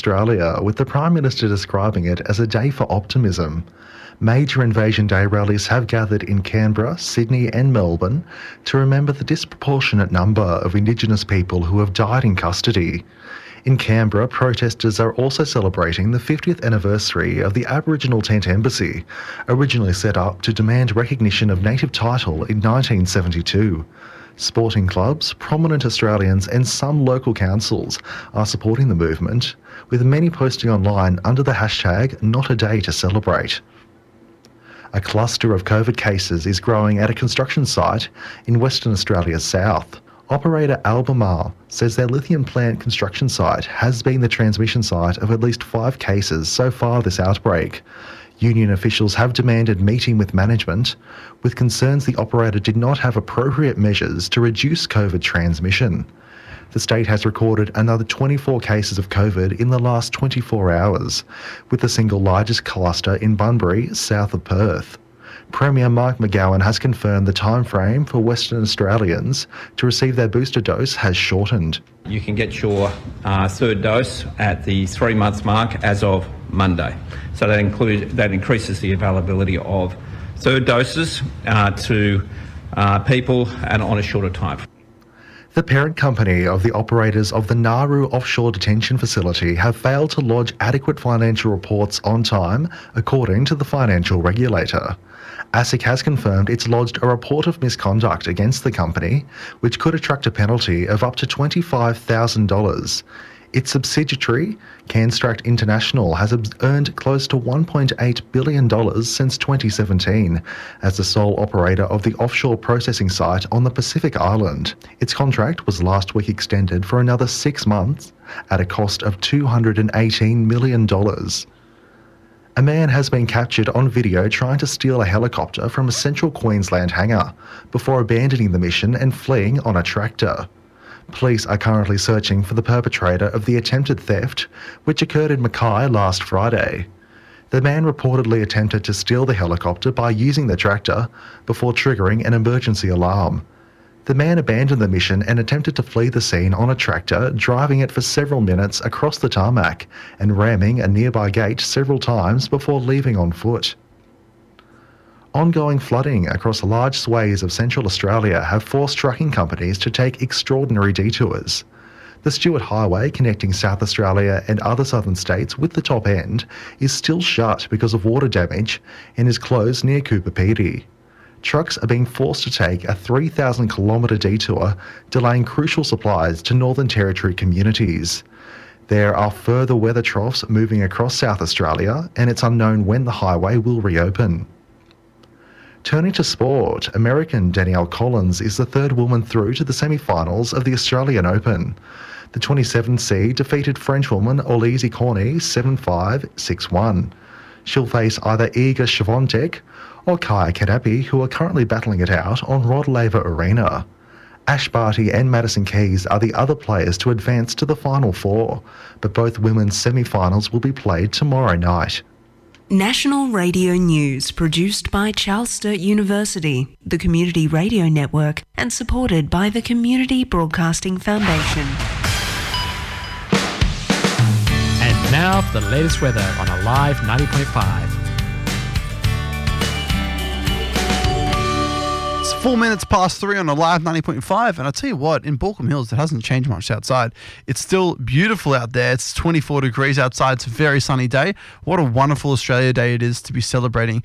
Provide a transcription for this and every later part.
Australia, with the Prime Minister describing it as a day for optimism. Major Invasion Day rallies have gathered in Canberra, Sydney, and Melbourne to remember the disproportionate number of Indigenous people who have died in custody. In Canberra, protesters are also celebrating the 50th anniversary of the Aboriginal Tent Embassy, originally set up to demand recognition of native title in 1972. Sporting clubs, prominent Australians, and some local councils are supporting the movement, with many posting online under the hashtag Not a Day to Celebrate. A cluster of COVID cases is growing at a construction site in Western Australia's south. Operator Albemarle says their lithium plant construction site has been the transmission site of at least five cases so far this outbreak. Union officials have demanded meeting with management with concerns the operator did not have appropriate measures to reduce COVID transmission. The state has recorded another 24 cases of COVID in the last 24 hours, with the single largest cluster in Bunbury, south of Perth. Premier Mike McGowan has confirmed the timeframe for Western Australians to receive their booster dose has shortened. You can get your uh, third dose at the three month mark as of Monday. So that includes that increases the availability of third doses uh, to uh, people and on a shorter time. The parent company of the operators of the Nauru offshore detention facility have failed to lodge adequate financial reports on time, according to the financial regulator. ASIC has confirmed it's lodged a report of misconduct against the company, which could attract a penalty of up to $25,000. Its subsidiary, Canstruct International, has earned close to $1.8 billion since 2017 as the sole operator of the offshore processing site on the Pacific Island. Its contract was last week extended for another six months at a cost of $218 million. A man has been captured on video trying to steal a helicopter from a central Queensland hangar before abandoning the mission and fleeing on a tractor. Police are currently searching for the perpetrator of the attempted theft, which occurred in Mackay last Friday. The man reportedly attempted to steal the helicopter by using the tractor before triggering an emergency alarm. The man abandoned the mission and attempted to flee the scene on a tractor, driving it for several minutes across the tarmac and ramming a nearby gate several times before leaving on foot. Ongoing flooding across large swathes of central Australia have forced trucking companies to take extraordinary detours. The Stuart Highway connecting South Australia and other southern states with the top end is still shut because of water damage and is closed near Coober Pedy. Trucks are being forced to take a 3,000 kilometre detour, delaying crucial supplies to Northern Territory communities. There are further weather troughs moving across South Australia, and it's unknown when the highway will reopen. Turning to sport, American Danielle Collins is the third woman through to the semi finals of the Australian Open. The 27 seed defeated Frenchwoman Alizé Cornet 7 5 6 1. She'll face either Iga Swiatek or Kaia Kanepi, who are currently battling it out on Rod Laver Arena. Ash Barty and Madison Keys are the other players to advance to the final four, but both women's semi finals will be played tomorrow night. National Radio News produced by Charles Sturt University, the Community Radio Network, and supported by the Community Broadcasting Foundation. And now for the latest weather on Alive 90.5. four minutes past three on Alive 90.5. And I tell you what, in Baulkham Hills, it hasn't changed much outside. It's still beautiful out there. It's 24 degrees outside. It's a very sunny day. What a wonderful Australia Day it is to be celebrating.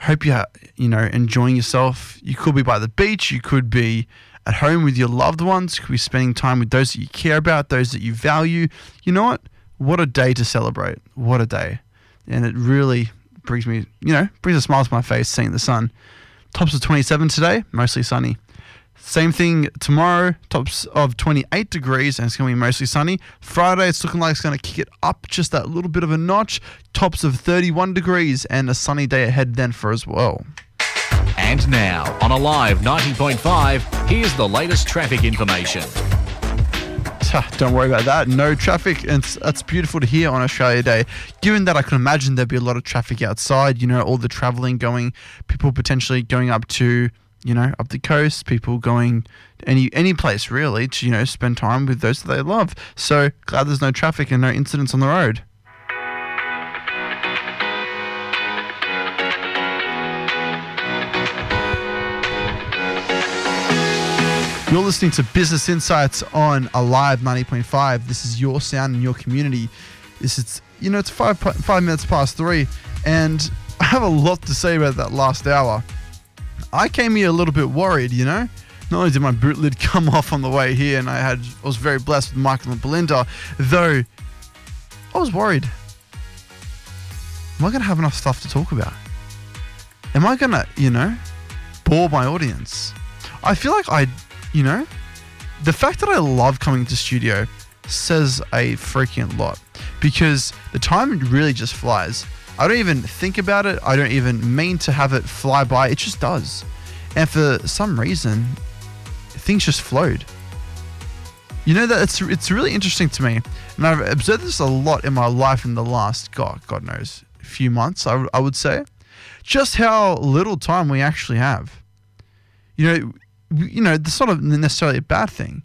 I hope you're, you know, enjoying yourself. You could be by the beach. You could be at home with your loved ones. You could be spending time with those that you care about, those that you value. You know what? What a day to celebrate. What a day. And it really brings me, you know, brings a smile to my face seeing the sun. Tops of 27 today, mostly sunny. Same thing tomorrow, tops of 28 degrees, and it's going to be mostly sunny. Friday, it's looking like it's going to kick it up just that little bit of a notch. Tops of 31 degrees, and a sunny day ahead then for as well. And now, on Alive 90.5, here's the latest traffic information. Don't worry about that. No traffic. It's, that's beautiful to hear on Australia Day. Given that I can imagine there'd be a lot of traffic outside, you know, all the traveling going, people potentially going up to you know, up the coast, people going any any place really to you know spend time with those that they love. So glad there's no traffic and no incidents on the road. You're listening to Business Insights on Alive 90.5. This is your sound and your community. This is, you know, it's five five minutes past three, and I have a lot to say about that last hour. I came here a little bit worried, you know. Not only did my boot lid come off on the way here, and I had I was very blessed with Michael and Belinda, though I was worried. Am I gonna have enough stuff to talk about? Am I gonna, you know, bore my audience? I feel like I you know, the fact that I love coming to studio says a freaking lot because the time really just flies. I don't even think about it. I don't even mean to have it fly by. It just does. And for some reason, things just flowed. You know that it's it's really interesting to me, and I've observed this a lot in my life in the last God God knows few months. I, I would say, just how little time we actually have. You know, you know, that's not necessarily a bad thing.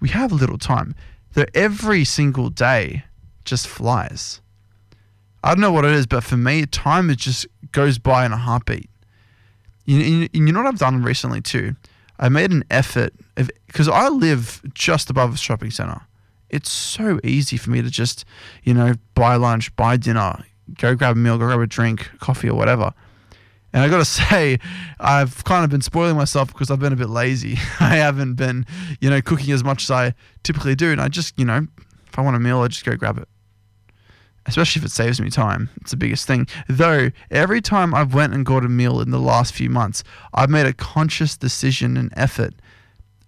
We have little time. That every single day just flies. I don't know what it is, but for me, time it just goes by in a heartbeat. You, you, you know what I've done recently too? I made an effort because I live just above a shopping center. It's so easy for me to just, you know, buy lunch, buy dinner, go grab a meal, go grab a drink, coffee or whatever. And I got to say, I've kind of been spoiling myself because I've been a bit lazy. I haven't been, you know, cooking as much as I typically do. And I just, you know, if I want a meal, I just go grab it. Especially if it saves me time. It's the biggest thing. Though, every time I've went and got a meal in the last few months, I've made a conscious decision and effort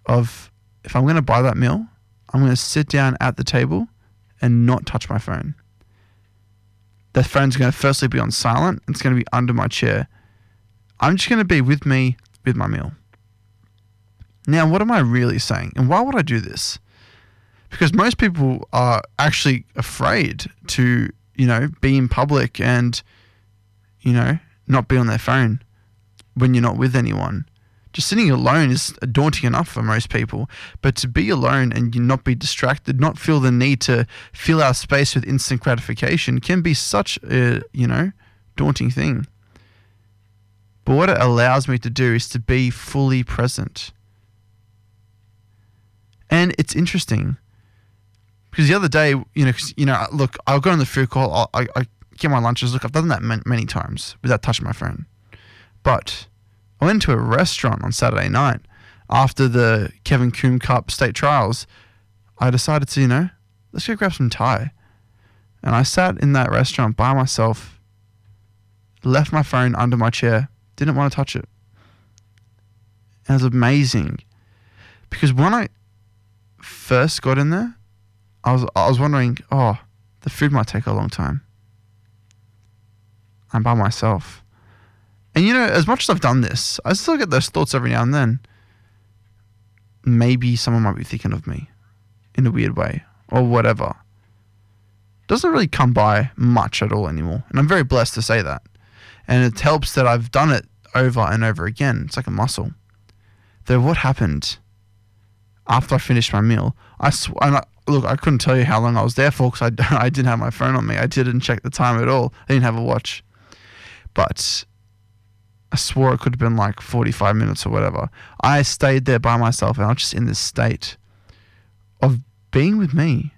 of if I'm going to buy that meal, I'm going to sit down at the table and not touch my phone. The phone's going to firstly be on silent. It's going to be under my chair I'm just going to be with me with my meal. Now, what am I really saying? And why would I do this? Because most people are actually afraid to, you know, be in public and, you know, not be on their phone when you're not with anyone. Just sitting alone is daunting enough for most people. But to be alone and not be distracted, not feel the need to fill our space with instant gratification can be such a, you know, daunting thing. But what it allows me to do is to be fully present. And it's interesting because the other day, you know, you know, look, I'll go on the food call, I, I get my lunches. Look, I've done that many times without touching my phone. But I went to a restaurant on Saturday night after the Kevin Coombs Cup state trials. I decided to, you know, let's go grab some Thai. And I sat in that restaurant by myself, left my phone under my chair, didn't want to touch it. And it was amazing because when I first got in there, I was I was wondering, oh, the food might take a long time. I'm by myself. And you know, as much as I've done this, I still get those thoughts every now and then. Maybe someone might be thinking of me in a weird way or whatever. Doesn't really come by much at all anymore. And I'm very blessed to say that and it helps that I've done it over and over again. It's like a muscle. Though what happened after I finished my meal, I sw- I, look, I couldn't tell you how long I was there for because I, I didn't have my phone on me. I didn't check the time at all. I didn't have a watch, but I swore it could have been like 45 minutes or whatever. I stayed there by myself and I was just in this state of being with me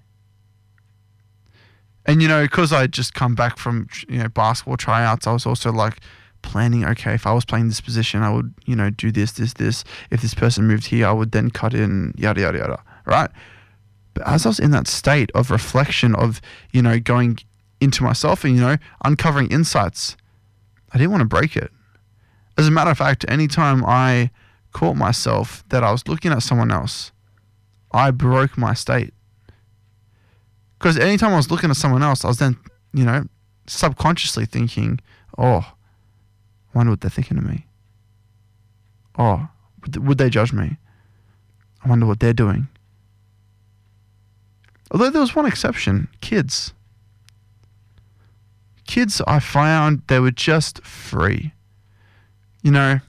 and you know, because I just come back from you know basketball tryouts, I was also like planning. Okay, if I was playing this position, I would you know do this, this, this. If this person moved here, I would then cut in yada yada yada. Right. But as I was in that state of reflection, of you know going into myself and you know uncovering insights, I didn't want to break it. As a matter of fact, anytime I caught myself that I was looking at someone else, I broke my state. Because anytime I was looking at someone else, I was then, you know, subconsciously thinking, oh, I wonder what they're thinking of me. Oh, would they judge me? I wonder what they're doing. Although there was one exception kids. Kids, I found they were just free. You know,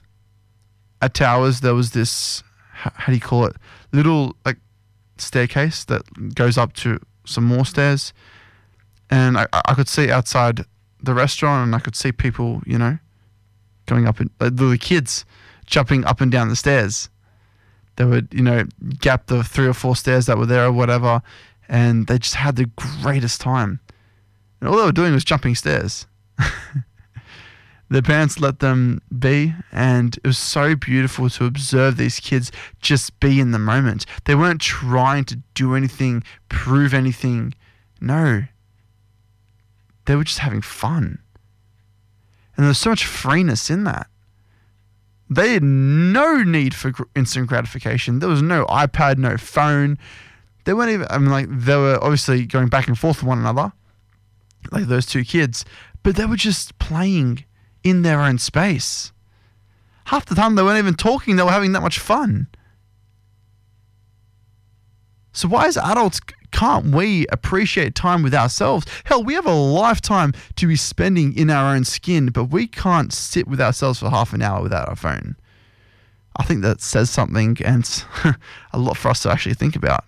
at Towers there was this how do you call it little like staircase that goes up to some more stairs, and I, I could see outside the restaurant, and I could see people, you know, going up and uh, the kids jumping up and down the stairs. They would, you know, gap the three or four stairs that were there or whatever, and they just had the greatest time. And all they were doing was jumping stairs. Their parents let them be, and it was so beautiful to observe these kids just be in the moment. They weren't trying to do anything, prove anything. No. They were just having fun. And there was so much freeness in that. They had no need for instant gratification. There was no iPad, no phone. They weren't even, I mean, like, they were obviously going back and forth with one another, like those two kids, but they were just playing in their own space. Half the time they weren't even talking, they were having that much fun. So why as adults can't we appreciate time with ourselves? Hell, we have a lifetime to be spending in our own skin, but we can't sit with ourselves for half an hour without our phone. I think that says something and it's a lot for us to actually think about.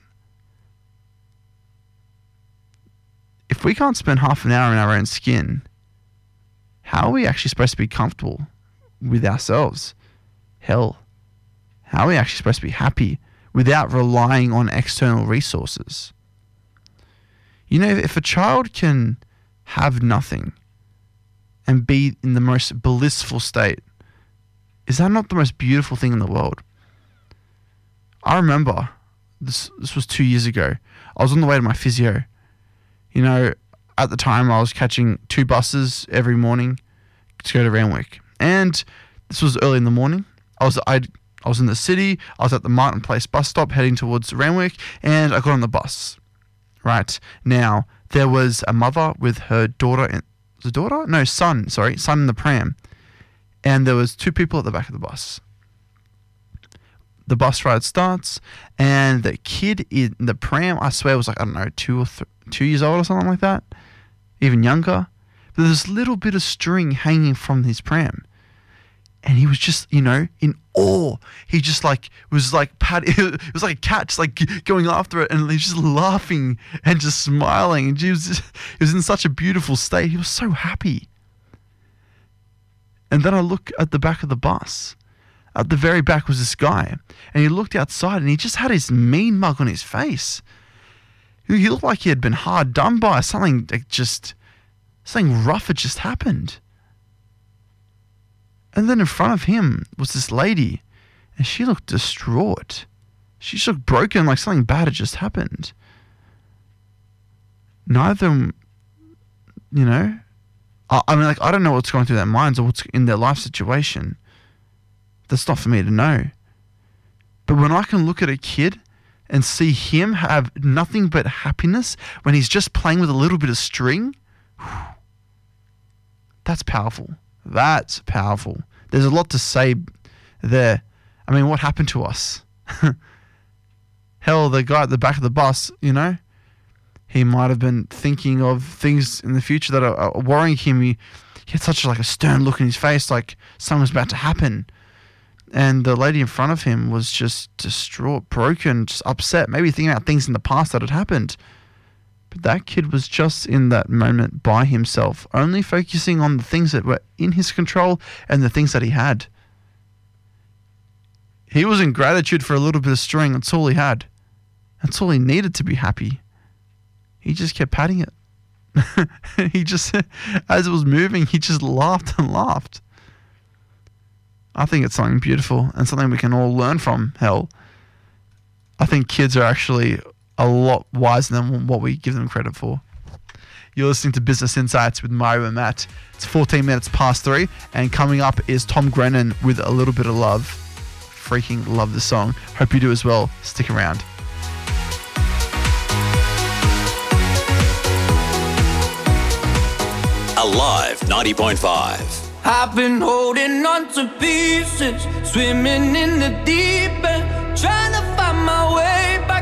If we can't spend half an hour in our own skin, how are we actually supposed to be comfortable with ourselves? Hell, how are we actually supposed to be happy without relying on external resources? You know, if a child can have nothing and be in the most blissful state, is that not the most beautiful thing in the world? I remember this this was two years ago. I was on the way to my physio. You know, at the time I was catching two buses every morning to go to Randwick. And this was early in the morning. I was I I was in the city. I was at the Martin Place bus stop heading towards Randwick and I got on the bus. Right. Now, there was a mother with her daughter the daughter? No, son, sorry, son in the pram. And there was two people at the back of the bus. The bus ride starts, and the kid in the pram, I swear, was like I don't know, two or th- two years old or something like that, even younger. But there's this little bit of string hanging from his pram, and he was just, you know, in awe. He just like was like pat. It was like a cat, just like going after it, and he was just laughing and just smiling. And he was, just, he was in such a beautiful state. He was so happy. And then I look at the back of the bus. At the very back was this guy, and he looked outside, and he just had his mean mug on his face. He looked like he had been hard done by something. Just something rough had just happened. And then in front of him was this lady, and she looked distraught. She just looked broken, like something bad had just happened. Neither, you know, I, I mean, like I don't know what's going through their minds or what's in their life situation. That's not for me to know. But when I can look at a kid and see him have nothing but happiness when he's just playing with a little bit of string, that's powerful. That's powerful. There's a lot to say there. I mean, what happened to us? Hell, the guy at the back of the bus, you know, he might have been thinking of things in the future that are, are worrying him. He, he had such like a stern look in his face, like something was about to happen. And the lady in front of him was just distraught, broken, just upset, maybe thinking about things in the past that had happened. But that kid was just in that moment by himself, only focusing on the things that were in his control and the things that he had. He was in gratitude for a little bit of string. That's all he had. That's all he needed to be happy. He just kept patting it. he just, as it was moving, he just laughed and laughed. I think it's something beautiful and something we can all learn from. Hell, I think kids are actually a lot wiser than what we give them credit for. You're listening to Business Insights with Mario and Matt. It's 14 minutes past three, and coming up is Tom Grennan with A Little Bit of Love. Freaking love the song. Hope you do as well. Stick around. Alive 90.5. I've been holding on to pieces, swimming in the deep end, trying to find my way back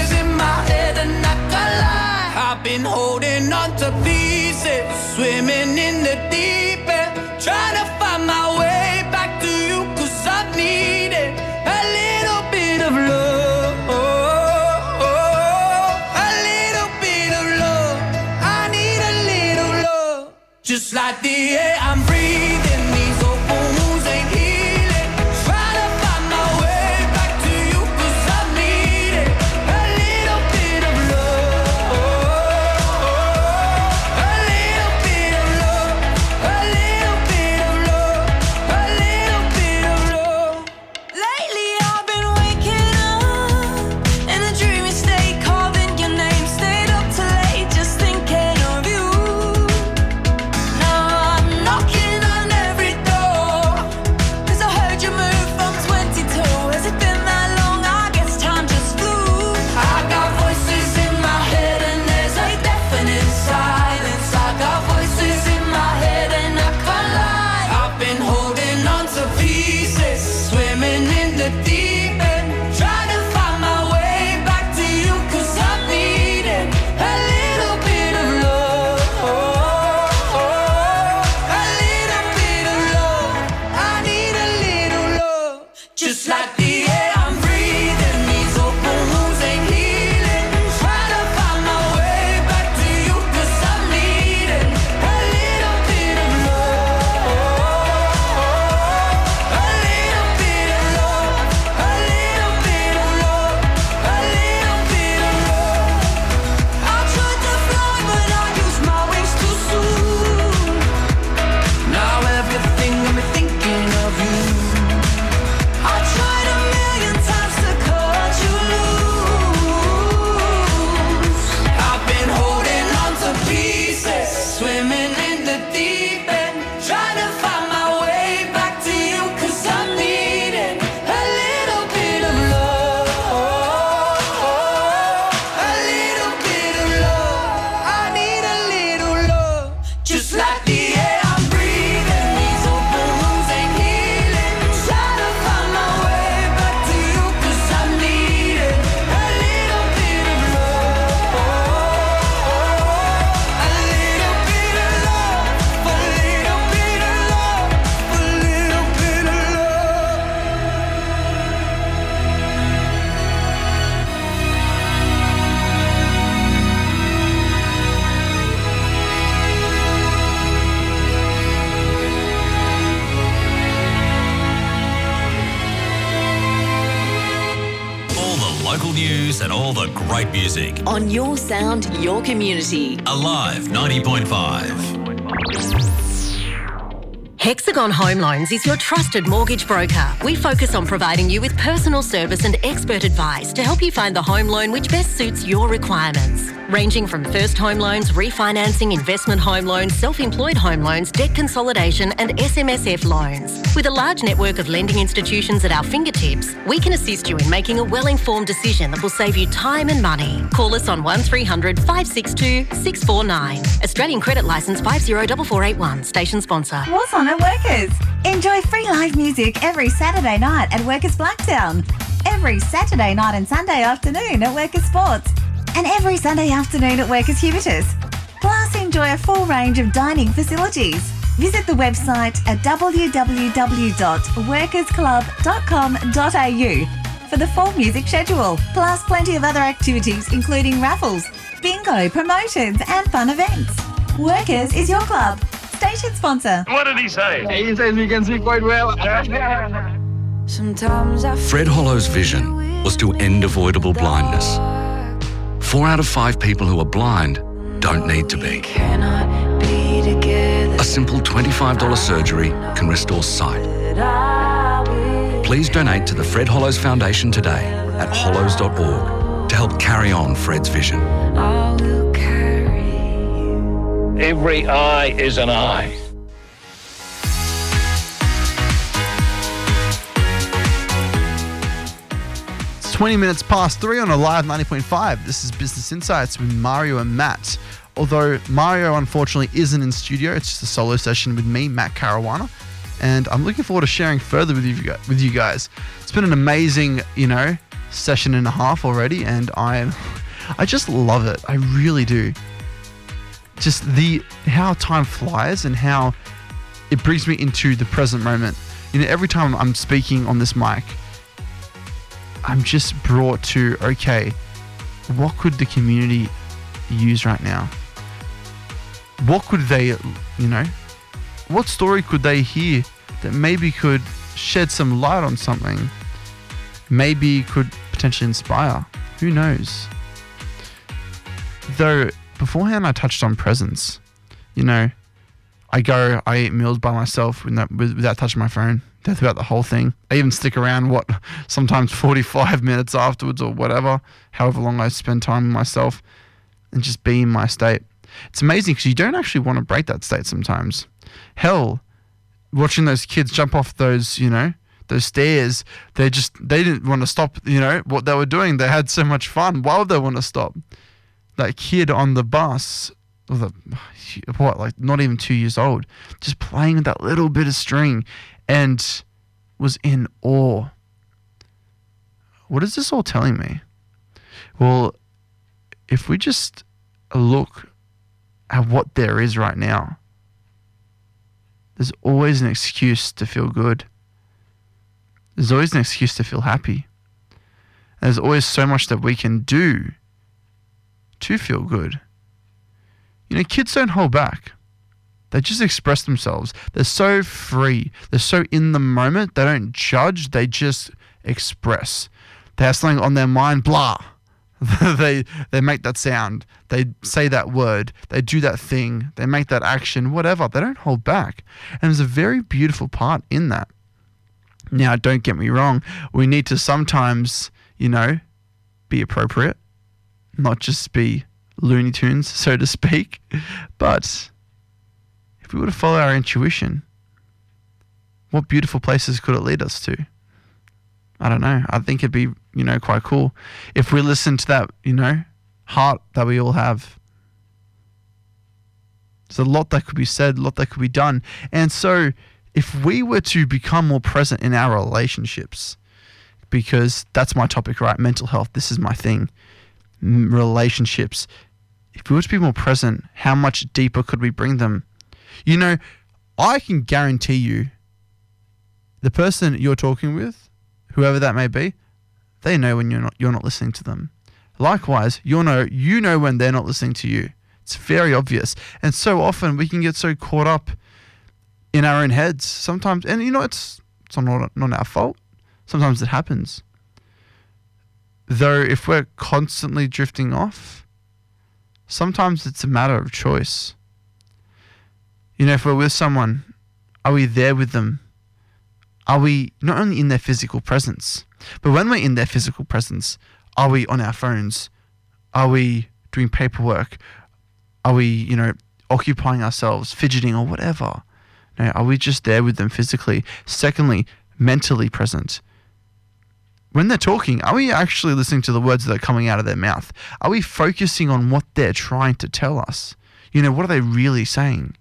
been holding on to pieces, swimming in the deep Is your trusted mortgage broker. We focus on providing you with personal service and expert advice to help you find the home loan which best suits your requirements. Ranging from first home loans, refinancing, investment home loans, self employed home loans, debt consolidation, and SMSF loans. With a large network of lending institutions at our fingertips, we can assist you in making a well informed decision that will save you time and money. Call us on 1300 562 649. Australian Credit Licence 504481. Station sponsor. What's on at Workers? Enjoy free live music every Saturday night at Workers Blacktown. Every Saturday night and Sunday afternoon at Workers Sports. And every Sunday afternoon at Workers Hubertus. Plus, enjoy a full range of dining facilities. Visit the website at www.workersclub.com.au for the full music schedule, plus plenty of other activities including raffles, bingo, promotions, and fun events. Workers is your club. Station sponsor. What did he say? He says we can see quite well. Sometimes I Fred Hollows' vision was to end avoidable blindness. Four out of five people who are blind don't need to be. A simple $25 surgery can restore sight. Please donate to the Fred Hollows Foundation today at hollows.org to help carry on Fred's vision. Every eye is an eye. 20 minutes past three on Alive 90.5. This is Business Insights with Mario and Matt. Although Mario unfortunately isn't in studio, it's just a solo session with me, Matt Caruana, and I'm looking forward to sharing further with you with you guys. It's been an amazing, you know, session and a half already, and I, I just love it. I really do. Just the how time flies and how it brings me into the present moment. You know, every time I'm speaking on this mic, I'm just brought to okay, what could the community use right now? What could they, you know, what story could they hear that maybe could shed some light on something? Maybe could potentially inspire. Who knows? Though beforehand, I touched on presence. You know, I go, I eat meals by myself without, without touching my phone. That's about the whole thing. I even stick around, what, sometimes 45 minutes afterwards or whatever, however long I spend time with myself and just be in my state. It's amazing because you don't actually want to break that state sometimes. Hell, watching those kids jump off those, you know, those stairs, they just, they didn't want to stop, you know, what they were doing. They had so much fun. Why would they want to stop? That kid on the bus, the, what, like not even two years old, just playing with that little bit of string and was in awe. What is this all telling me? Well, if we just look at what there is right now, there's always an excuse to feel good. There's always an excuse to feel happy. There's always so much that we can do to feel good. You know, kids don't hold back. They just express themselves. They're so free. They're so in the moment. They don't judge. They just express. They have something on their mind, blah. they they make that sound. They say that word. They do that thing. They make that action, whatever. They don't hold back. And there's a very beautiful part in that. Now, don't get me wrong. We need to sometimes, you know, be appropriate, not just be Looney Tunes, so to speak. But if we were to follow our intuition, what beautiful places could it lead us to? I don't know. I think it'd be, you know, quite cool if we listen to that, you know, heart that we all have. There's a lot that could be said, a lot that could be done. And so, if we were to become more present in our relationships, because that's my topic, right? Mental health, this is my thing. Relationships. If we were to be more present, how much deeper could we bring them? You know, I can guarantee you the person you're talking with, whoever that may be, they know when you're not you're not listening to them. Likewise, you know you know when they're not listening to you. It's very obvious. And so often we can get so caught up in our own heads sometimes and you know it's it's not not our fault. Sometimes it happens. Though if we're constantly drifting off, sometimes it's a matter of choice. You know, if we're with someone, are we there with them? Are we not only in their physical presence, but when we're in their physical presence, are we on our phones? Are we doing paperwork? Are we, you know, occupying ourselves, fidgeting or whatever? No, are we just there with them physically? Secondly, mentally present. When they're talking, are we actually listening to the words that are coming out of their mouth? Are we focusing on what they're trying to tell us? You know, what are they really saying?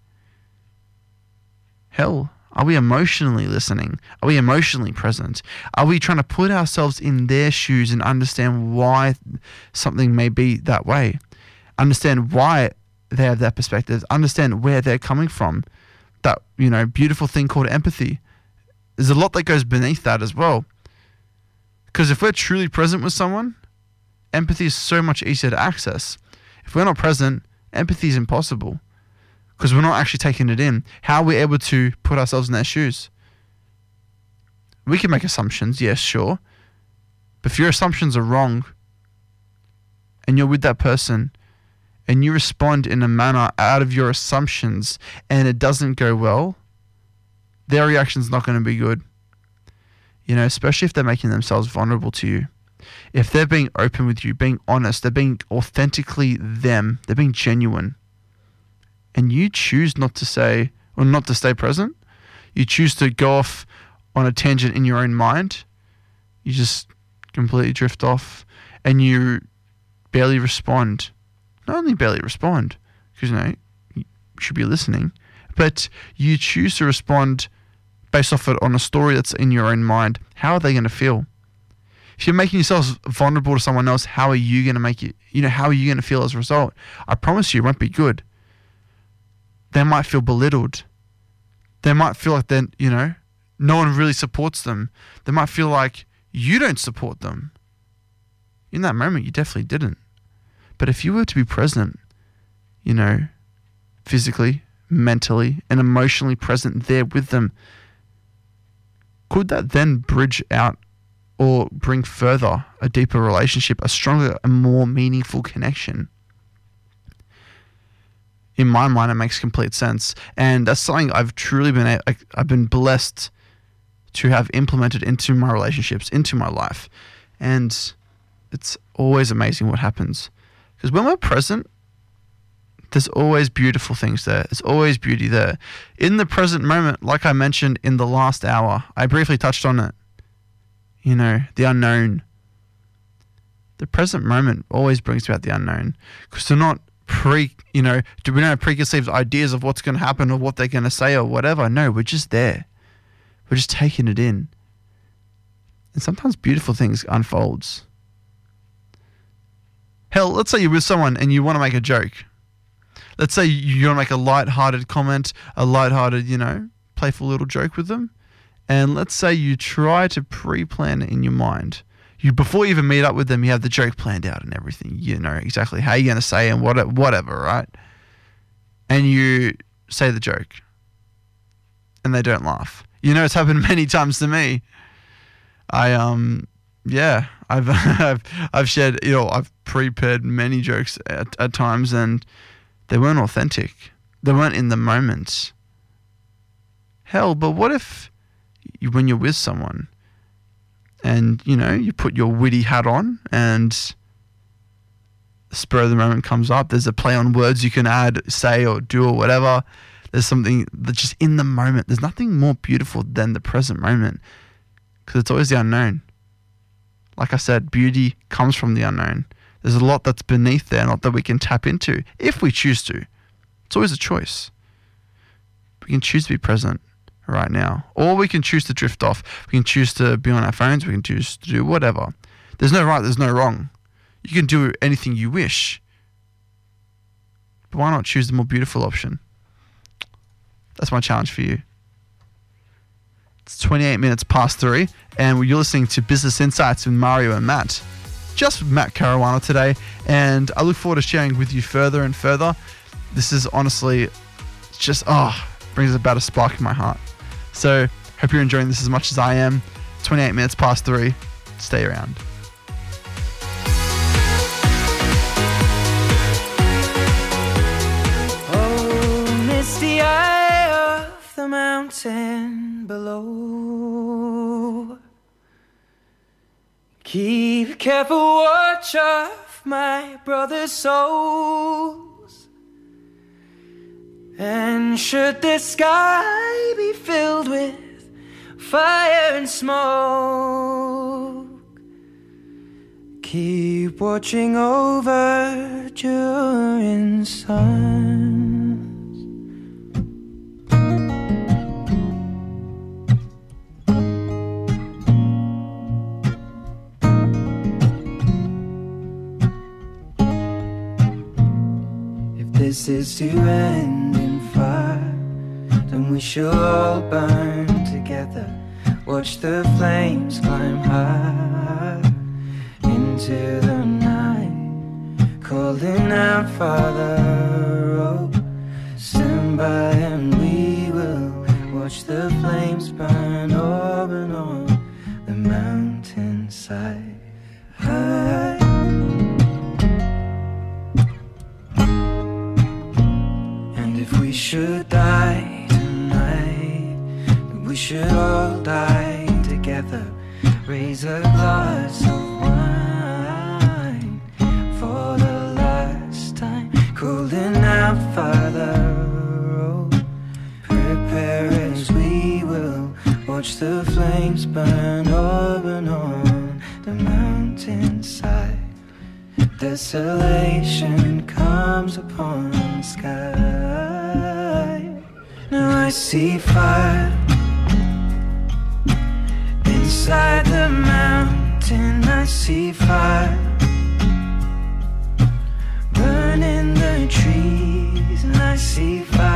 Hell, are we emotionally listening? Are we emotionally present? Are we trying to put ourselves in their shoes and understand why something may be that way? Understand why they have that perspective, understand where they're coming from. That, you know, beautiful thing called empathy. There's a lot that goes beneath that as well. Because if we're truly present with someone, empathy is so much easier to access. If we're not present, empathy is impossible because we're not actually taking it in. How are we able to put ourselves in their shoes? We can make assumptions, yes, sure. But if your assumptions are wrong and you're with that person and you respond in a manner out of your assumptions and it doesn't go well, their reaction's not going to be good. You know, especially if they're making themselves vulnerable to you. If they're being open with you, being honest, they're being authentically them, they're being genuine and you choose not to say or not to stay present, you choose to go off on a tangent in your own mind, you just completely drift off, and you barely respond. Not only barely respond, because you know you should be listening, but you choose to respond based off it on a story that's in your own mind. How are they going to feel? If you're making yourself vulnerable to someone else, how are you going to make it? You know, how are you going to feel as a result? I promise you, it won't be good. They might feel belittled. They might feel like then you know no one really supports them. They might feel like you don't support them. In that moment, you definitely didn't. But if you were to be present, you know, physically, mentally, and emotionally present there with them, could that then bridge out or bring further a deeper relationship, a stronger and more meaningful connection? In my mind, it makes complete sense, and that's something I've truly been a- I've been blessed to have implemented into my relationships, into my life, and it's always amazing what happens because when we're present, there's always beautiful things there. There's always beauty there. In the present moment, like I mentioned in the last hour, I briefly touched on it. You know, the unknown. The present moment always brings about the unknown because they're not pre, you know, do we don't have preconceived ideas of what's going to happen or what they're going to say or whatever. No, we're just there. We're just taking it in. And sometimes beautiful things unfolds. Hell, let's say you're with someone and you want to make a joke. Let's say you want to make a light-hearted comment, a light-hearted, you know, playful little joke with them. And let's say you try to pre-plan it in your mind. You before you even meet up with them, you have the joke planned out and everything. You know exactly how you're going to say and what whatever, right? And you say the joke. And they don't laugh. You know it's happened many times to me. I um yeah, I've I've I've shared you know I've prepared many jokes at, at times and they weren't authentic. They weren't in the moment. Hell, but what if you, when you're with someone and you know you put your witty hat on and spur of the moment comes up. There's a play on words you can add, say, or do, or whatever. There's something that's just in the moment. There's nothing more beautiful than the present moment because it's always the unknown. Like I said, beauty comes from the unknown. There's a lot that's beneath there, not that we can tap into if we choose to. It's always a choice. We can choose to be present right now, or we can choose to drift off. We can choose to be on our phones. We can choose to do whatever. There's no right, there's no wrong. You can do anything you wish. But why not choose the more beautiful option? That's my challenge for you. It's 28 minutes past three, and you're listening to Business Insights with Mario and Matt. Just Matt Caruana today, and I look forward to sharing with you further and further. This is honestly just, oh, brings about a spark in my heart. So, hope you're enjoying this as much as I am. 28 minutes past three. Stay around. Oh, misty eye of the mountain below. Keep careful watch of my brother's souls. And should the sky be filled with fire and smoke, keep watching over Durin's sons. If this is to end then we shall all burn together. Watch the flames climb high into the night, calling out, Father, oh, stand by and we will watch the flames burn up and on the mountainside. High. And if we should die should all die together. Raise a glass of wine for the last time. Calling out, Father, oh, prepare as we will watch the flames burn up and on the mountain. Desolation comes upon the sky. Now I see fire inside the mountain. I see fire burning the trees, and I see fire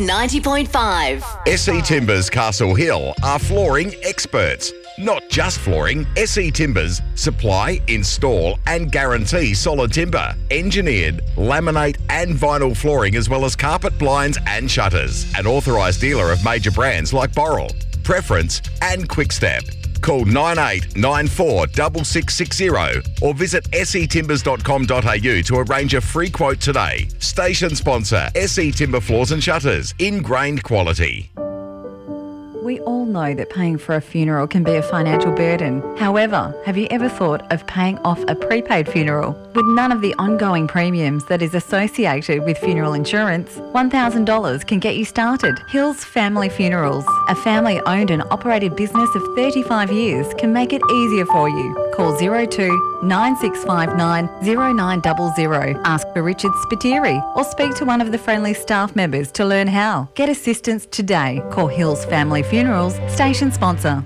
90.5. SE Timbers Castle Hill are flooring experts. Not just flooring, SE Timbers supply, install, and guarantee solid timber, engineered, laminate, and vinyl flooring, as well as carpet blinds and shutters. An authorised dealer of major brands like Boral, Preference, and Quickstep. Call 9894 6660 or visit setimbers.com.au to arrange a free quote today. Station sponsor SE Timber Floors and Shutters. Ingrained quality. We all know that paying for a funeral can be a financial burden. However, have you ever thought of paying off a prepaid funeral? With none of the ongoing premiums that is associated with funeral insurance, $1,000 can get you started. Hills Family Funerals, a family owned and operated business of 35 years, can make it easier for you. Call 02 9659 0900. Ask for Richard Spiteri or speak to one of the friendly staff members to learn how. Get assistance today. Call Hills Family Funerals, station sponsor.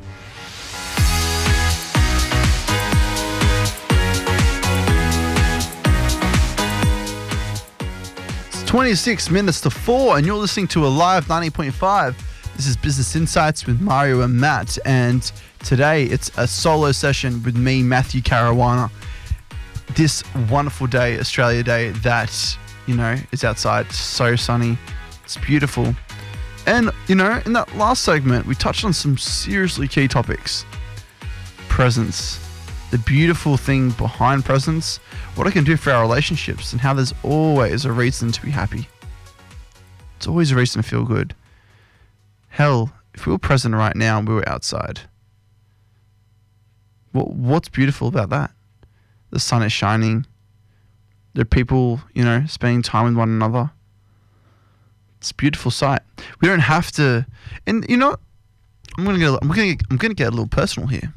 It's 26 minutes to 4, and you're listening to Alive 90.5. This is Business Insights with Mario and Matt, and today it's a solo session with me, Matthew Caruana. This wonderful day, Australia Day, that, you know, is outside, It's so sunny, it's beautiful. And, you know, in that last segment, we touched on some seriously key topics presence, the beautiful thing behind presence, what it can do for our relationships, and how there's always a reason to be happy. It's always a reason to feel good. Hell, if we were present right now and we were outside, what's beautiful about that? the sun is shining. There are people, you know, spending time with one another. It's a beautiful sight. We don't have to, and you know, I'm gonna get, I'm gonna, I'm gonna get a little personal here.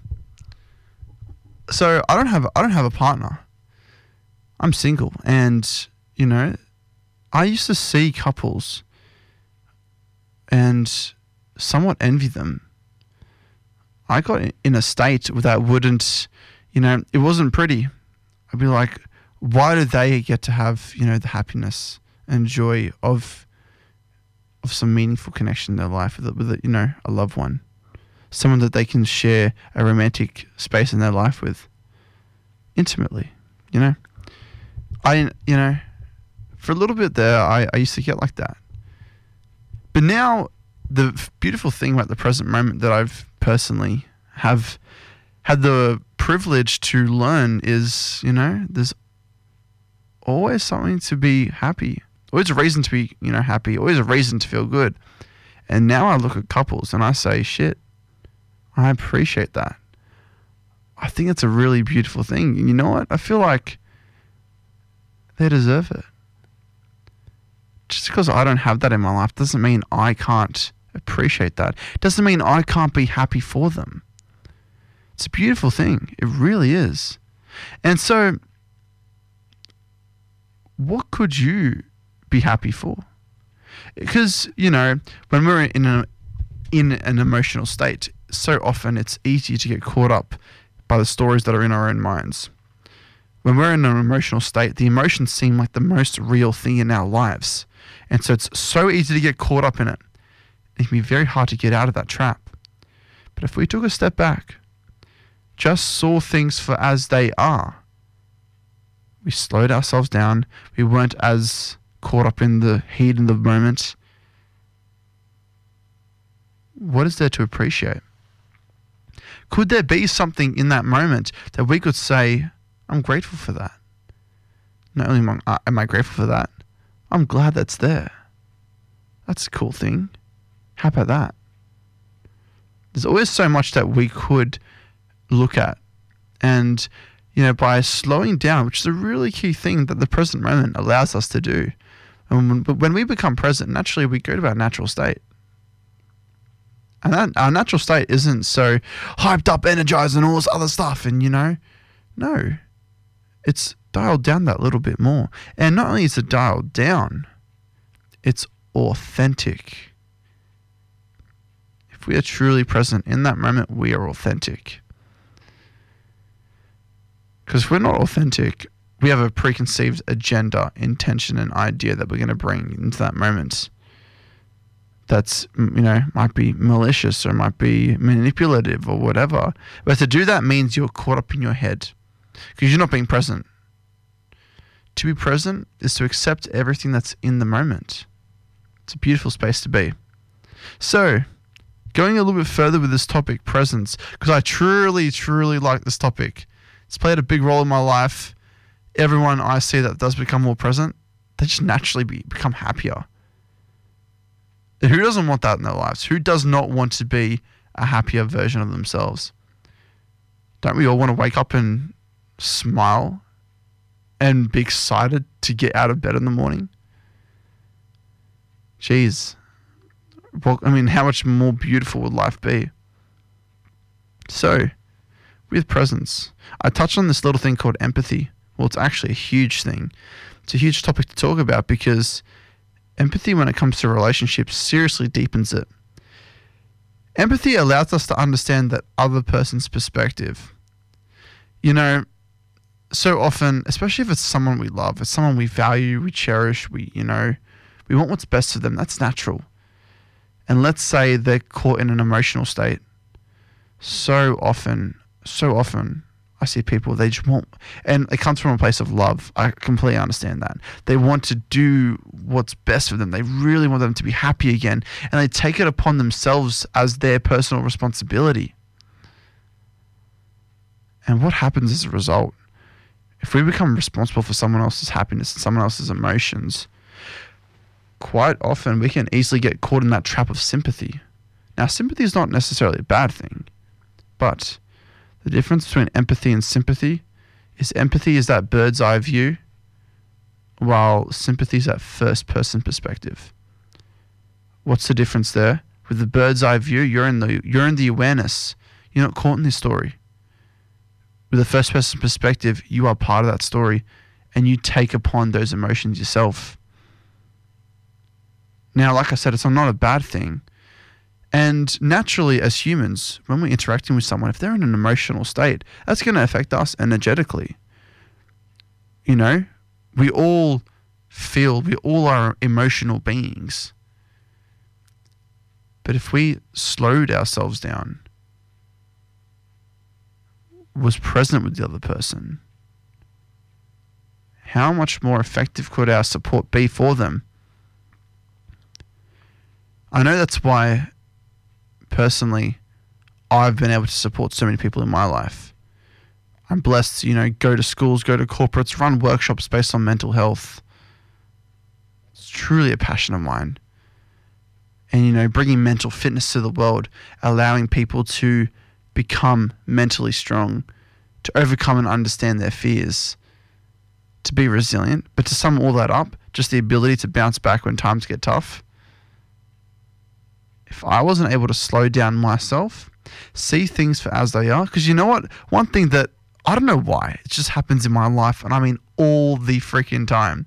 So I don't have, I don't have a partner. I'm single, and you know, I used to see couples and somewhat envy them. I got in a state that wouldn't, you know, it wasn't pretty. I'd be like, why do they get to have, you know, the happiness and joy of of some meaningful connection in their life with, with you know, a loved one, someone that they can share a romantic space in their life with, intimately, you know. I, you know, for a little bit there, I, I used to get like that. But now, the beautiful thing about the present moment that I've personally have had the privilege to learn is, you know, there's always something to be happy, always a reason to be, you know, happy, always a reason to feel good. And now I look at couples and I say, shit, I appreciate that. I think it's a really beautiful thing. And you know what? I feel like they deserve it. Just because I don't have that in my life doesn't mean I can't appreciate that. Doesn't mean I can't be happy for them. It's a beautiful thing. It really is. And so, what could you be happy for? Because, you know, when we're in, in an emotional state, so often it's easy to get caught up by the stories that are in our own minds. When we're in an emotional state, the emotions seem like the most real thing in our lives. And so it's so easy to get caught up in it. It can be very hard to get out of that trap. But if we took a step back, just saw things for as they are, we slowed ourselves down, we weren't as caught up in the heat in the moment. What is there to appreciate? Could there be something in that moment that we could say, I'm grateful for that? Not only am I, am I grateful for that, I'm glad that's there. That's a cool thing. How about that? There's always so much that we could look at. And, you know, by slowing down, which is a really key thing that the present moment allows us to do. And when, we become present, naturally we go to our natural state. And that, our natural state isn't so hyped up, energized, and all this other stuff. And, you know, no, it's dialed down that little bit more. And not only is it dialed down, it's authentic. We are truly present in that moment, we are authentic. Because if we're not authentic, we have a preconceived agenda, intention, and idea that we're going to bring into that moment. That's, you know, might be malicious or might be manipulative or whatever. But to do that means you're caught up in your head because you're not being present. To be present is to accept everything that's in the moment. It's a beautiful space to be. So, going a little bit further with this topic, presence, because I truly, truly like this topic. It's played a big role in my life. Everyone I see that does become more present, they just naturally be, become happier. And who doesn't want that in their lives? Who does not want to be a happier version of themselves? Don't we all want to wake up and smile and be excited to get out of bed in the morning? Jeez. Well, I mean, how much more beautiful would life be? So, with presence, I touched on this little thing called empathy. Well, it's actually a huge thing. It's a huge topic to talk about because empathy, when it comes to relationships, seriously deepens it. Empathy allows us to understand that other person's perspective. You know, so often, especially if it's someone we love, it's someone we value, we cherish, we, you know, we want what's best for them. That's natural. And let's say they're caught in an emotional state. So often, so often, I see people, they just want, and it comes from a place of love. I completely understand that. They want to do what's best for them. They really want them to be happy again. And they take it upon themselves as their personal responsibility. And what happens as a result? If we become responsible for someone else's happiness and someone else's emotions, quite often we can easily get caught in that trap of sympathy. Now, sympathy is not necessarily a bad thing, but the difference between empathy and sympathy is empathy is that bird's eye view, while sympathy is that first person perspective. What's the difference there? With the bird's eye view, you're in the you're in the awareness. You're not caught in this story. With the first person perspective, you are part of that story and you take upon those emotions yourself. Now, like I said, it's not a bad thing. And naturally, as humans, when we're interacting with someone, if they're in an emotional state, that's going to affect us energetically. You know, we all feel, we all are emotional beings. But if we slowed ourselves down, was present with the other person, how much more effective could our support be for them? I know that's why, personally, I've been able to support so many people in my life. I'm blessed to, you know, go to schools, go to corporates, run workshops based on mental health. It's truly a passion of mine. And, you know, bringing mental fitness to the world, allowing people to become mentally strong, to overcome and understand their fears, to be resilient, but to sum all that up, just the ability to bounce back when times get tough. If I wasn't able to slow down myself, see things for as they are, because you know what? One thing that I don't know why, it just happens in my life, and I mean all the freaking time.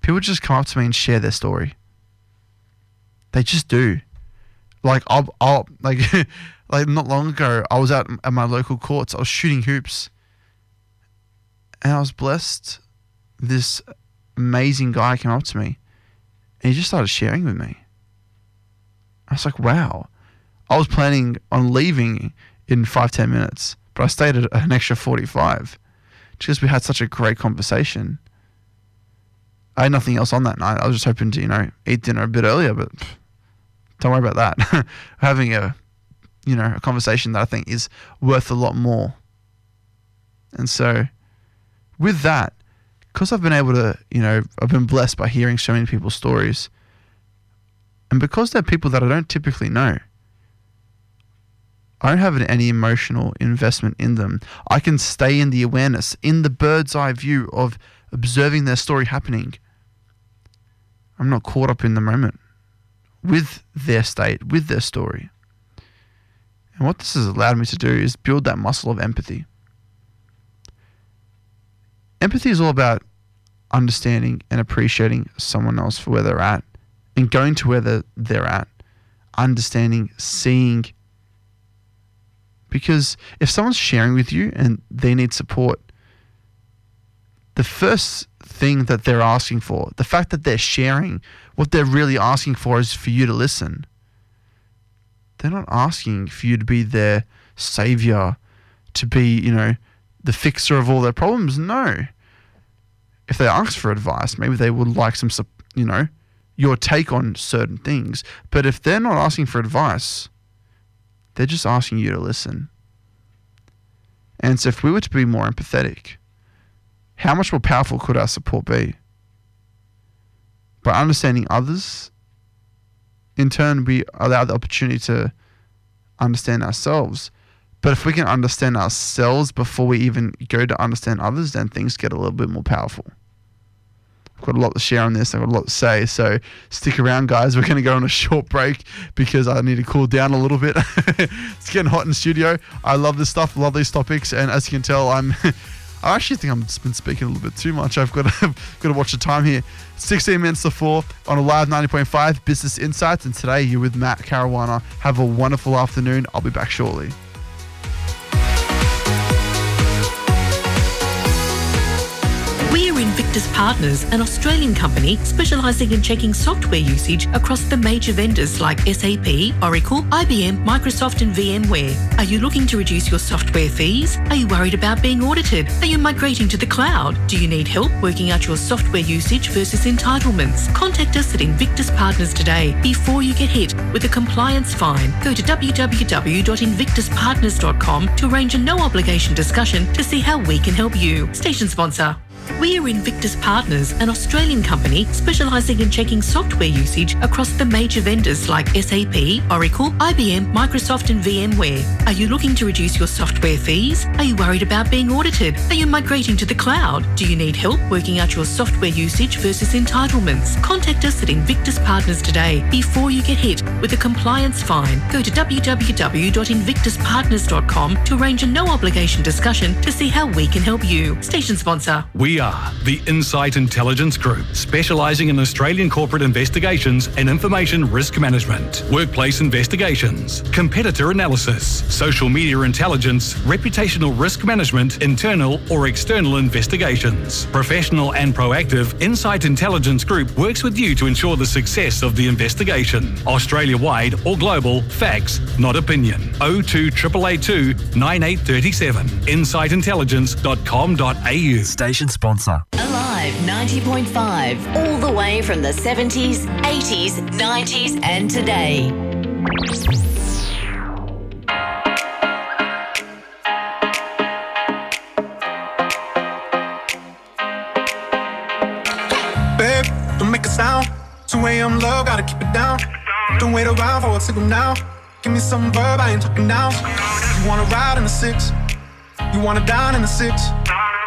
People just come up to me and share their story. They just do. Like I'll, I'll like like not long ago, I was out at my local courts. I was shooting hoops, and I was blessed. This amazing guy came up to me, and he just started sharing with me. I was like, wow. I was planning on leaving in five ten minutes, but I stayed at an extra forty five, because we had such a great conversation. I had nothing else on that night. I was just hoping to, you know, eat dinner a bit earlier, but don't worry about that. Having a, you know, a conversation that I think is worth a lot more. And so, with that, because I've been able to, you know, I've been blessed by hearing so many people's stories, and because they're people that I don't typically know, I don't have any emotional investment in them. I can stay in the awareness, in the bird's eye view of observing their story happening. I'm not caught up in the moment with their state, with their story. And what this has allowed me to do is build that muscle of empathy. Empathy is all about understanding and appreciating someone else for where they're at and going to where they're, at, understanding, seeing. Because if someone's sharing with you and they need support, the first thing that they're asking for, the fact that they're sharing, what they're really asking for is for you to listen. They're not asking for you to be their savior, to be, you know, the fixer of all their problems. No. If they ask for advice, maybe they would like some, you know, your take on certain things. But if they're not asking for advice, they're just asking you to listen. And so if we were to be more empathetic, how much more powerful could our support be? By understanding others, in turn, we allow the opportunity to understand ourselves. But if we can understand ourselves before we even go to understand others, then things get a little bit more powerful. Got a lot to share on this. I've got a lot to say. So stick around, guys. We're going to go on a short break because I need to cool down a little bit. it's getting hot in the studio. I love this stuff, love these topics. And as you can tell, I'm. I actually think I've been speaking a little bit too much. I've got to, got to watch the time here. 16 minutes to 4 on Alive 90.5 Business Insights. And today you're with Matt Caruana. Have a wonderful afternoon. I'll be back shortly. We're Invictus Partners, an Australian company specialising in checking software usage across the major vendors like SAP, Oracle, IBM, Microsoft, and VMware. Are you looking to reduce your software fees? Are you worried about being audited? Are you migrating to the cloud? Do you need help working out your software usage versus entitlements? Contact us at Invictus Partners today before you get hit with a compliance fine. Go to www.invictuspartners.com to arrange a no obligation discussion to see how we can help you. Station sponsor. We're Invictus Partners, an Australian company specialising in checking software usage across the major vendors like SAP, Oracle, IBM, Microsoft, and VMware. Are you looking to reduce your software fees? Are you worried about being audited? Are you migrating to the cloud? Do you need help working out your software usage versus entitlements? Contact us at Invictus Partners today before you get hit with a compliance fine. Go to www.invictuspartners.com to arrange a no obligation discussion to see how we can help you. Station sponsor. We the Insight Intelligence Group, specialising in Australian corporate investigations and information risk management, workplace investigations, competitor analysis, social media intelligence, reputational risk management, internal or external investigations. Professional and proactive, Insight Intelligence Group works with you to ensure the success of the investigation. Australia wide or global, facts, not opinion. 02 882 9837. InsightIntelligence.com.au. Station sponsor. Alive 90.5, all the way from the 70s, 80s, 90s, and today. Babe, don't make a sound. 2 a.m. low, gotta keep it down. Don't wait around for a signal now. Give me some verb, I ain't talking now. You wanna ride in the six, you wanna dine in the six.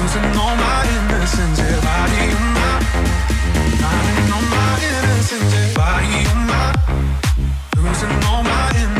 losing all my innocence. Yeah, body on my, finding all my innocence. Yeah, body on my, losing all my innocence.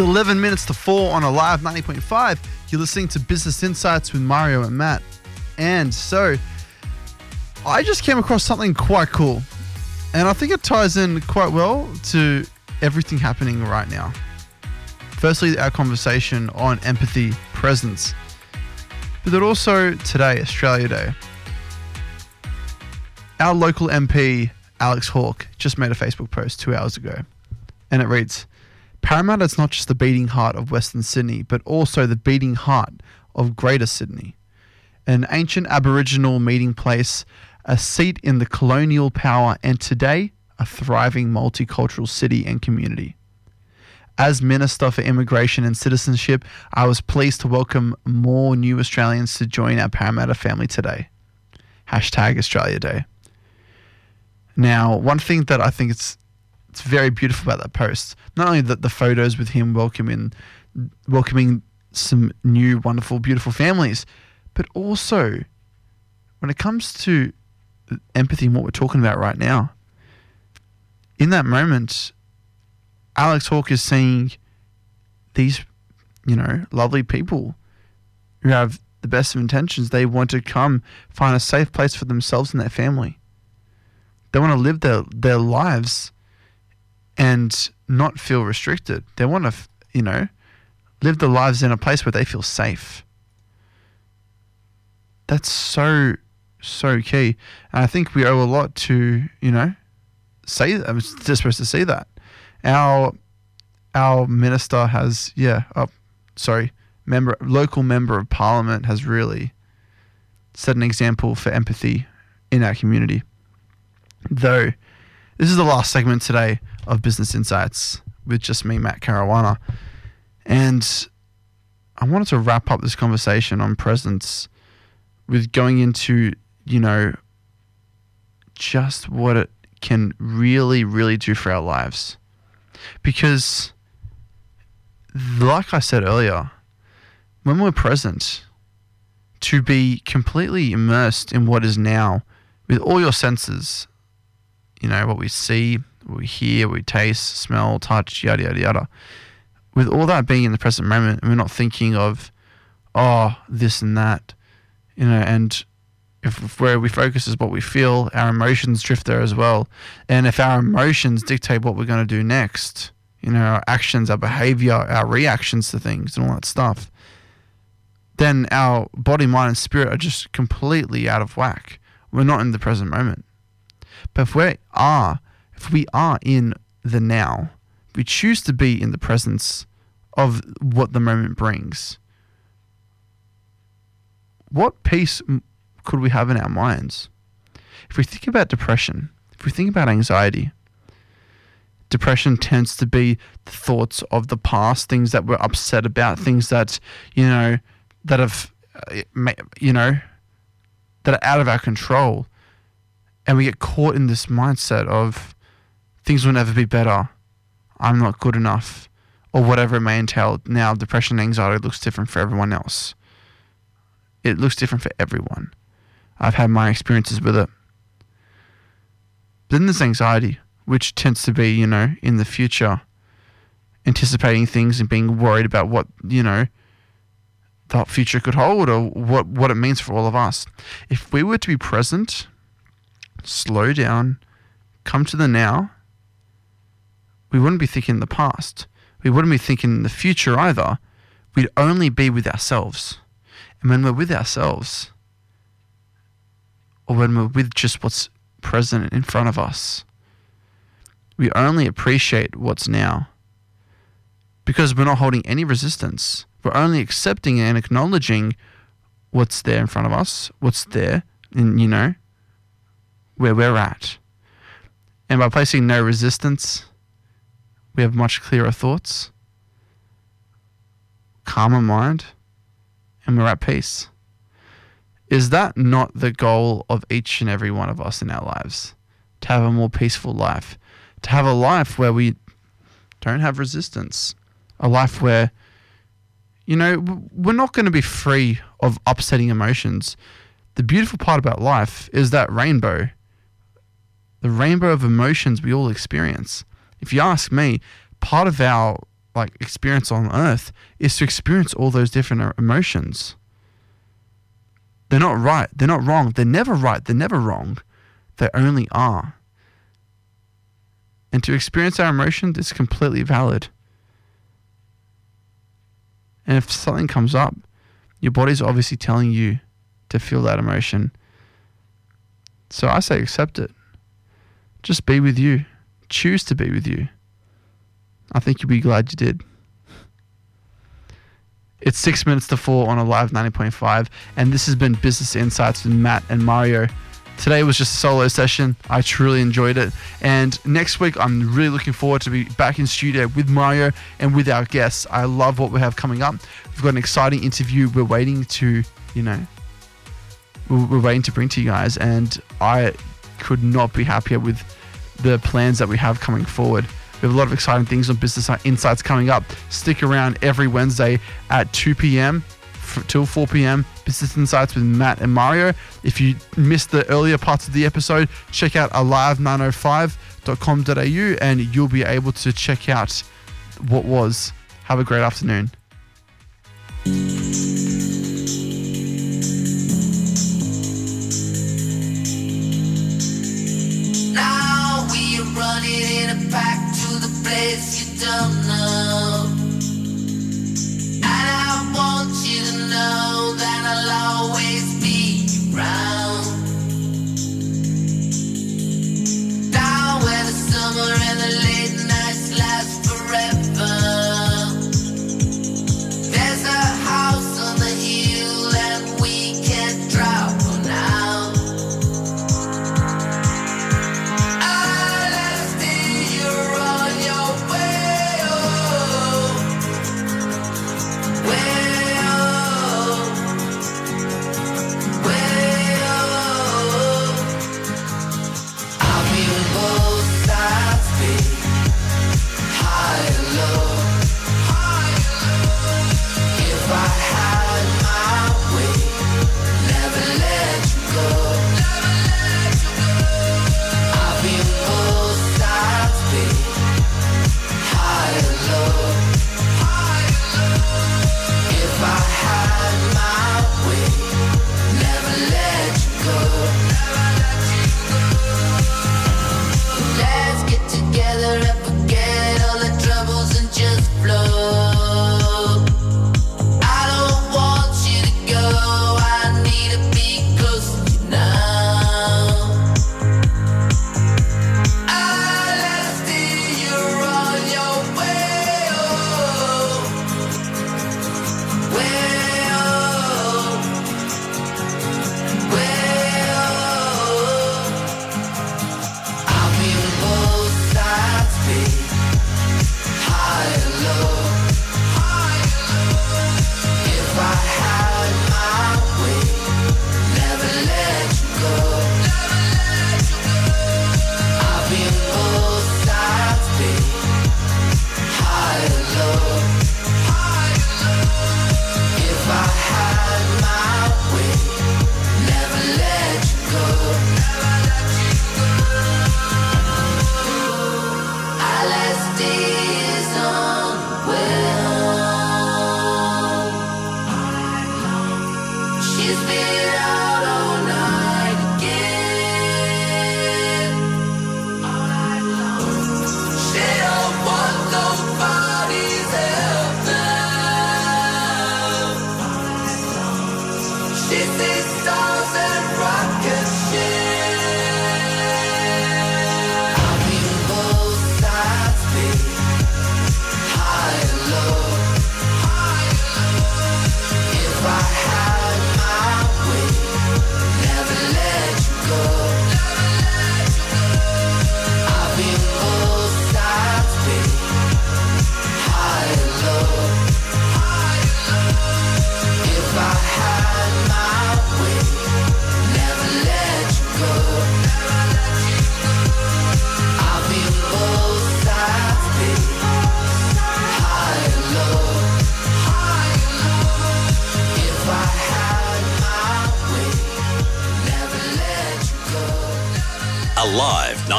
It's 11 minutes to 4 on Alive 90.5. You're listening to Business Insights with Mario and Matt. And so, I just came across something quite cool. And I think it ties in quite well to everything happening right now. Firstly, our conversation on empathy, presence, but then also today, Australia Day. Our local MP, Alex Hawke, just made a Facebook post two hours ago. And it reads Parramatta is not just the beating heart of Western Sydney, but also the beating heart of Greater Sydney. An ancient Aboriginal meeting place, a seat in the colonial power, and today, a thriving multicultural city and community. As Minister for Immigration and Citizenship, I was pleased to welcome more new Australians to join our Parramatta family today. Hashtag Australia Day. Now, one thing that I think it's it's very beautiful about that post. Not only that, the photos with him welcoming welcoming some new, wonderful, beautiful families, but also when it comes to empathy and what we're talking about right now, in that moment, Alex Hawke is seeing these, you know, lovely people who have the best of intentions. They want to come find a safe place for themselves and their family. They want to live their, their lives and not feel restricted. They want to, you know, live their lives in a place where they feel safe. That's so, so key. And I think we owe a lot to, you know, say. I'm just supposed to see that. Our our minister has, yeah, oh, sorry, member, local member of parliament has really set an example for empathy in our community. Though, this is the last segment today of Business Insights with just me, Matt Caruana. And I wanted to wrap up this conversation on presence with going into, you know, just what it can really, really do for our lives. Because, like I said earlier, when we're present, to be completely immersed in what is now with all your senses, you know, what we see, we hear, we taste, smell, touch, yada, yada, yada. With all that being in the present moment, and we're not thinking of, oh, this and that, you know, and if, if where we focus is what we feel, our emotions drift there as well. And if our emotions dictate what we're going to do next, you know, our actions, our behavior, our reactions to things, and all that stuff, then our body, mind, and spirit are just completely out of whack. We're not in the present moment. But if we are, if we are in the now, we choose to be in the presence of what the moment brings. What peace could we have in our minds? If we think about depression, if we think about anxiety, depression tends to be the thoughts of the past, things that we're upset about, things that, you know, that have, uh, you know, that are out of our control. And we get caught in this mindset of things will never be better. I'm not good enough, or whatever it may entail. Now, depression and anxiety looks different for everyone else. It looks different for everyone. I've had my experiences with it. Then there's anxiety, which tends to be, you know, in the future, anticipating things and being worried about what, you know, the future could hold or what, what it means for all of us. If we were to be present, slow down, come to the now, we wouldn't be thinking in the past. We wouldn't be thinking in the future either. We'd only be with ourselves. And when we're with ourselves, or when we're with just what's present in front of us, we only appreciate what's now because we're not holding any resistance. We're only accepting and acknowledging what's there in front of us, what's there, and you know, where we're at. And by placing no resistance, we have much clearer thoughts, calmer mind, and we're at peace. Is that not the goal of each and every one of us in our lives? To have a more peaceful life, to have a life where we don't have resistance, a life where, you know, we're not going to be free of upsetting emotions. The beautiful part about life is that rainbow, the rainbow of emotions we all experience. If you ask me, part of our like experience on earth is to experience all those different uh, emotions. They're not right. They're not wrong. They're never right. They're never wrong. They only are. And to experience our emotions is completely valid. And if something comes up, your body's obviously telling you to feel that emotion. So I say accept it. Just be with you. Choose to be with you. I think you'll be glad you did. It's six minutes to four on Alive 90.5, and this has been Business Insights with Matt and Mario. Today was just a solo session. I truly enjoyed it. And next week, I'm really looking forward to be back in studio with Mario and with our guests. I love what we have coming up. We've got an exciting interview we're waiting to, you know, we're waiting to bring to you guys. And I could not be happier with the plans that we have coming forward. We have a lot of exciting things on Business Insights coming up. Stick around every Wednesday at 2 p.m. till 4 p.m. Business Insights with Matt and Mario. If you missed the earlier parts of the episode, check out alive905.com.au and you'll be able to check out what was. Have a great afternoon. A pack to the place you don't know. And I want you to know that I'll always be around. Down where the summer and the late nights last forever.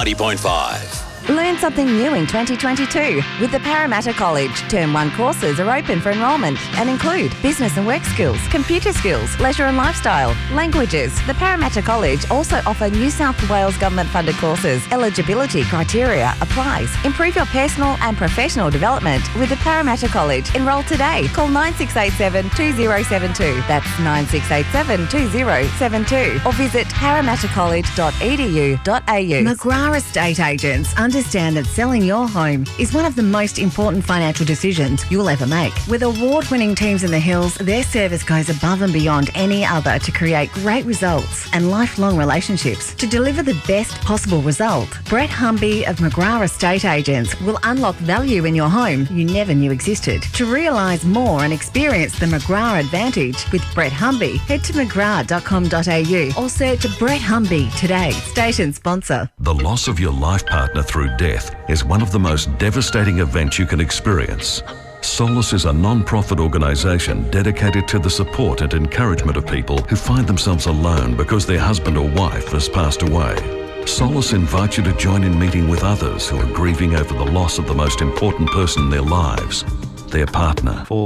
90.5. Something new in 2022 with the Parramatta College. Term 1 courses are open for enrolment and include business and work skills, computer skills, leisure and lifestyle, languages. The Parramatta College also offer New South Wales government funded courses. Eligibility criteria applies. Improve your personal and professional development with the Parramatta College. Enroll today. Call 9687 2072. That's 9687 2072. Or visit parramattacollege.edu.au. McGrath Estate Agents understand understand that selling your home is one of the most important financial decisions you'll ever make. With award winning teams in the Hills, their service goes above and beyond any other to create great results and lifelong relationships. To deliver the best possible result, Brett Humby of McGrath Estate Agents will unlock value in your home you never knew existed. To realise more and experience the McGrath advantage with Brett Humby, head to mcgrath.com.au or search Brett Humby today. Station sponsor. The loss of your life partner through death is one of the most devastating events you can experience. Solace is a non profit organisation dedicated to the support and encouragement of people who find themselves alone because their husband or wife has passed away. Solace invites you to join in meeting with others who are grieving over the loss of the most important person in their lives, their partner.